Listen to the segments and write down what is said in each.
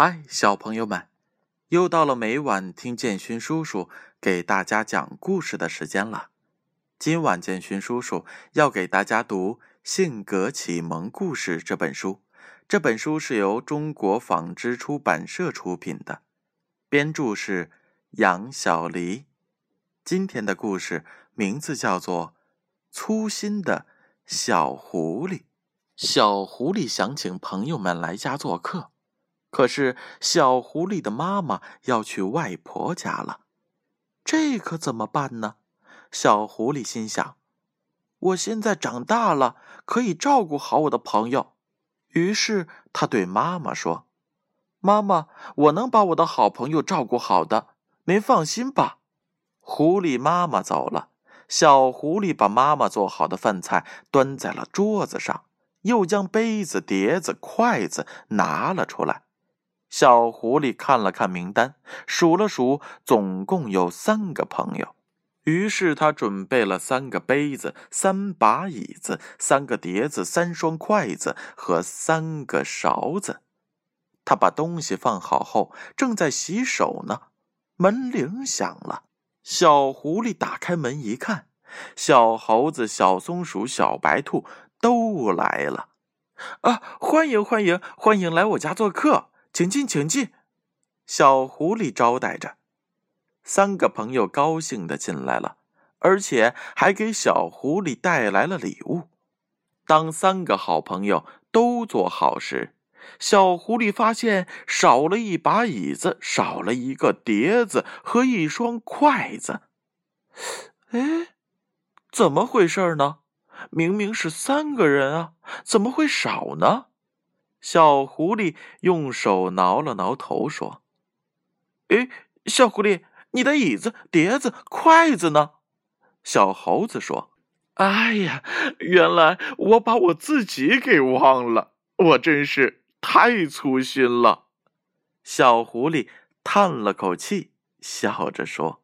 嗨，小朋友们，又到了每晚听建勋叔叔给大家讲故事的时间了。今晚建勋叔叔要给大家读《性格启蒙故事》这本书。这本书是由中国纺织出版社出品的，编著是杨小黎。今天的故事名字叫做《粗心的小狐狸》。小狐狸想请朋友们来家做客。可是，小狐狸的妈妈要去外婆家了，这可怎么办呢？小狐狸心想：“我现在长大了，可以照顾好我的朋友。”于是，他对妈妈说：“妈妈，我能把我的好朋友照顾好的，您放心吧。”狐狸妈妈走了，小狐狸把妈妈做好的饭菜端在了桌子上，又将杯子、碟子、筷子拿了出来。小狐狸看了看名单，数了数，总共有三个朋友。于是他准备了三个杯子、三把椅子、三个碟子、三双筷子和三个勺子。他把东西放好后，正在洗手呢。门铃响了，小狐狸打开门一看，小猴子、小松鼠、小白兔都来了。啊，欢迎欢迎欢迎来我家做客！请进，请进。小狐狸招待着，三个朋友高兴的进来了，而且还给小狐狸带来了礼物。当三个好朋友都坐好时，小狐狸发现少了一把椅子，少了一个碟子和一双筷子。哎，怎么回事呢？明明是三个人啊，怎么会少呢？小狐狸用手挠了挠头，说：“哎，小狐狸，你的椅子、碟子、筷子呢？”小猴子说：“哎呀，原来我把我自己给忘了，我真是太粗心了。”小狐狸叹了口气，笑着说：“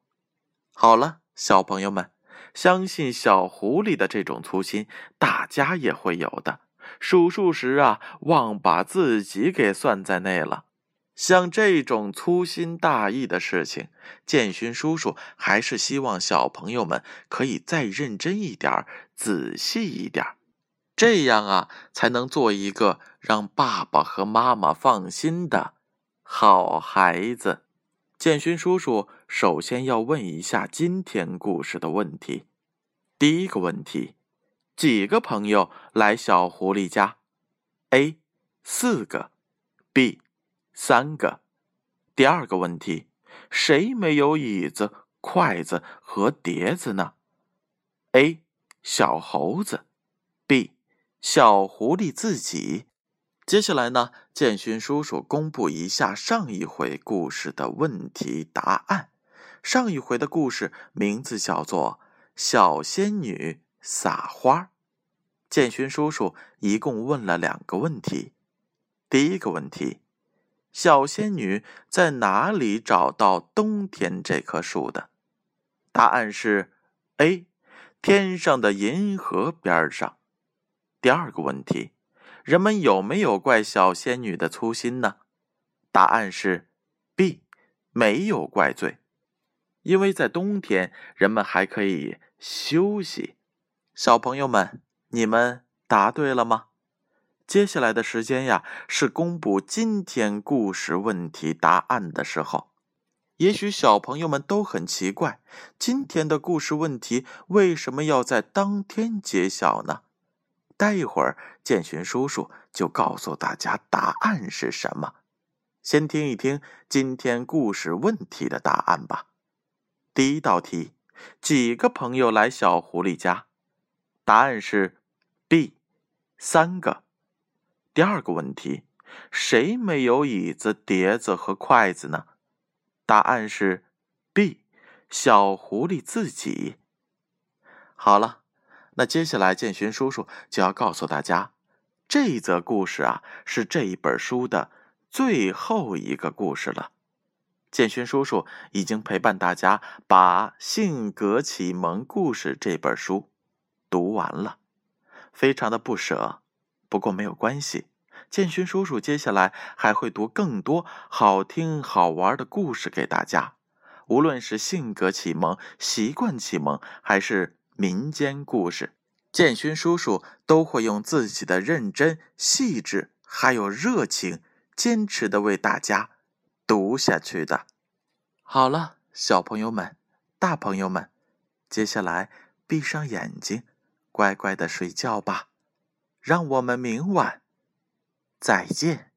好了，小朋友们，相信小狐狸的这种粗心，大家也会有的。”数数时啊，忘把自己给算在内了。像这种粗心大意的事情，建勋叔叔还是希望小朋友们可以再认真一点、仔细一点，这样啊，才能做一个让爸爸和妈妈放心的好孩子。建勋叔叔首先要问一下今天故事的问题。第一个问题。几个朋友来小狐狸家？A. 四个，B. 三个。第二个问题，谁没有椅子、筷子和碟子呢？A. 小猴子，B. 小狐狸自己。接下来呢，建勋叔叔公布一下上一回故事的问题答案。上一回的故事名字叫做《小仙女》。撒花，建勋叔叔一共问了两个问题。第一个问题：小仙女在哪里找到冬天这棵树的？答案是 A，天上的银河边上。第二个问题：人们有没有怪小仙女的粗心呢？答案是 B，没有怪罪，因为在冬天人们还可以休息。小朋友们，你们答对了吗？接下来的时间呀，是公布今天故事问题答案的时候。也许小朋友们都很奇怪，今天的故事问题为什么要在当天揭晓呢？待一会儿，建勋叔叔就告诉大家答案是什么。先听一听今天故事问题的答案吧。第一道题：几个朋友来小狐狸家？答案是 B，三个。第二个问题，谁没有椅子、碟子和筷子呢？答案是 B，小狐狸自己。好了，那接下来建勋叔叔就要告诉大家，这则故事啊是这一本书的最后一个故事了。建勋叔叔已经陪伴大家把《性格启蒙故事》这本书。读完了，非常的不舍，不过没有关系，建勋叔叔接下来还会读更多好听好玩的故事给大家，无论是性格启蒙、习惯启蒙，还是民间故事，建勋叔叔都会用自己的认真、细致还有热情，坚持的为大家读下去的。好了，小朋友们、大朋友们，接下来闭上眼睛，乖乖的睡觉吧。让我们明晚再见。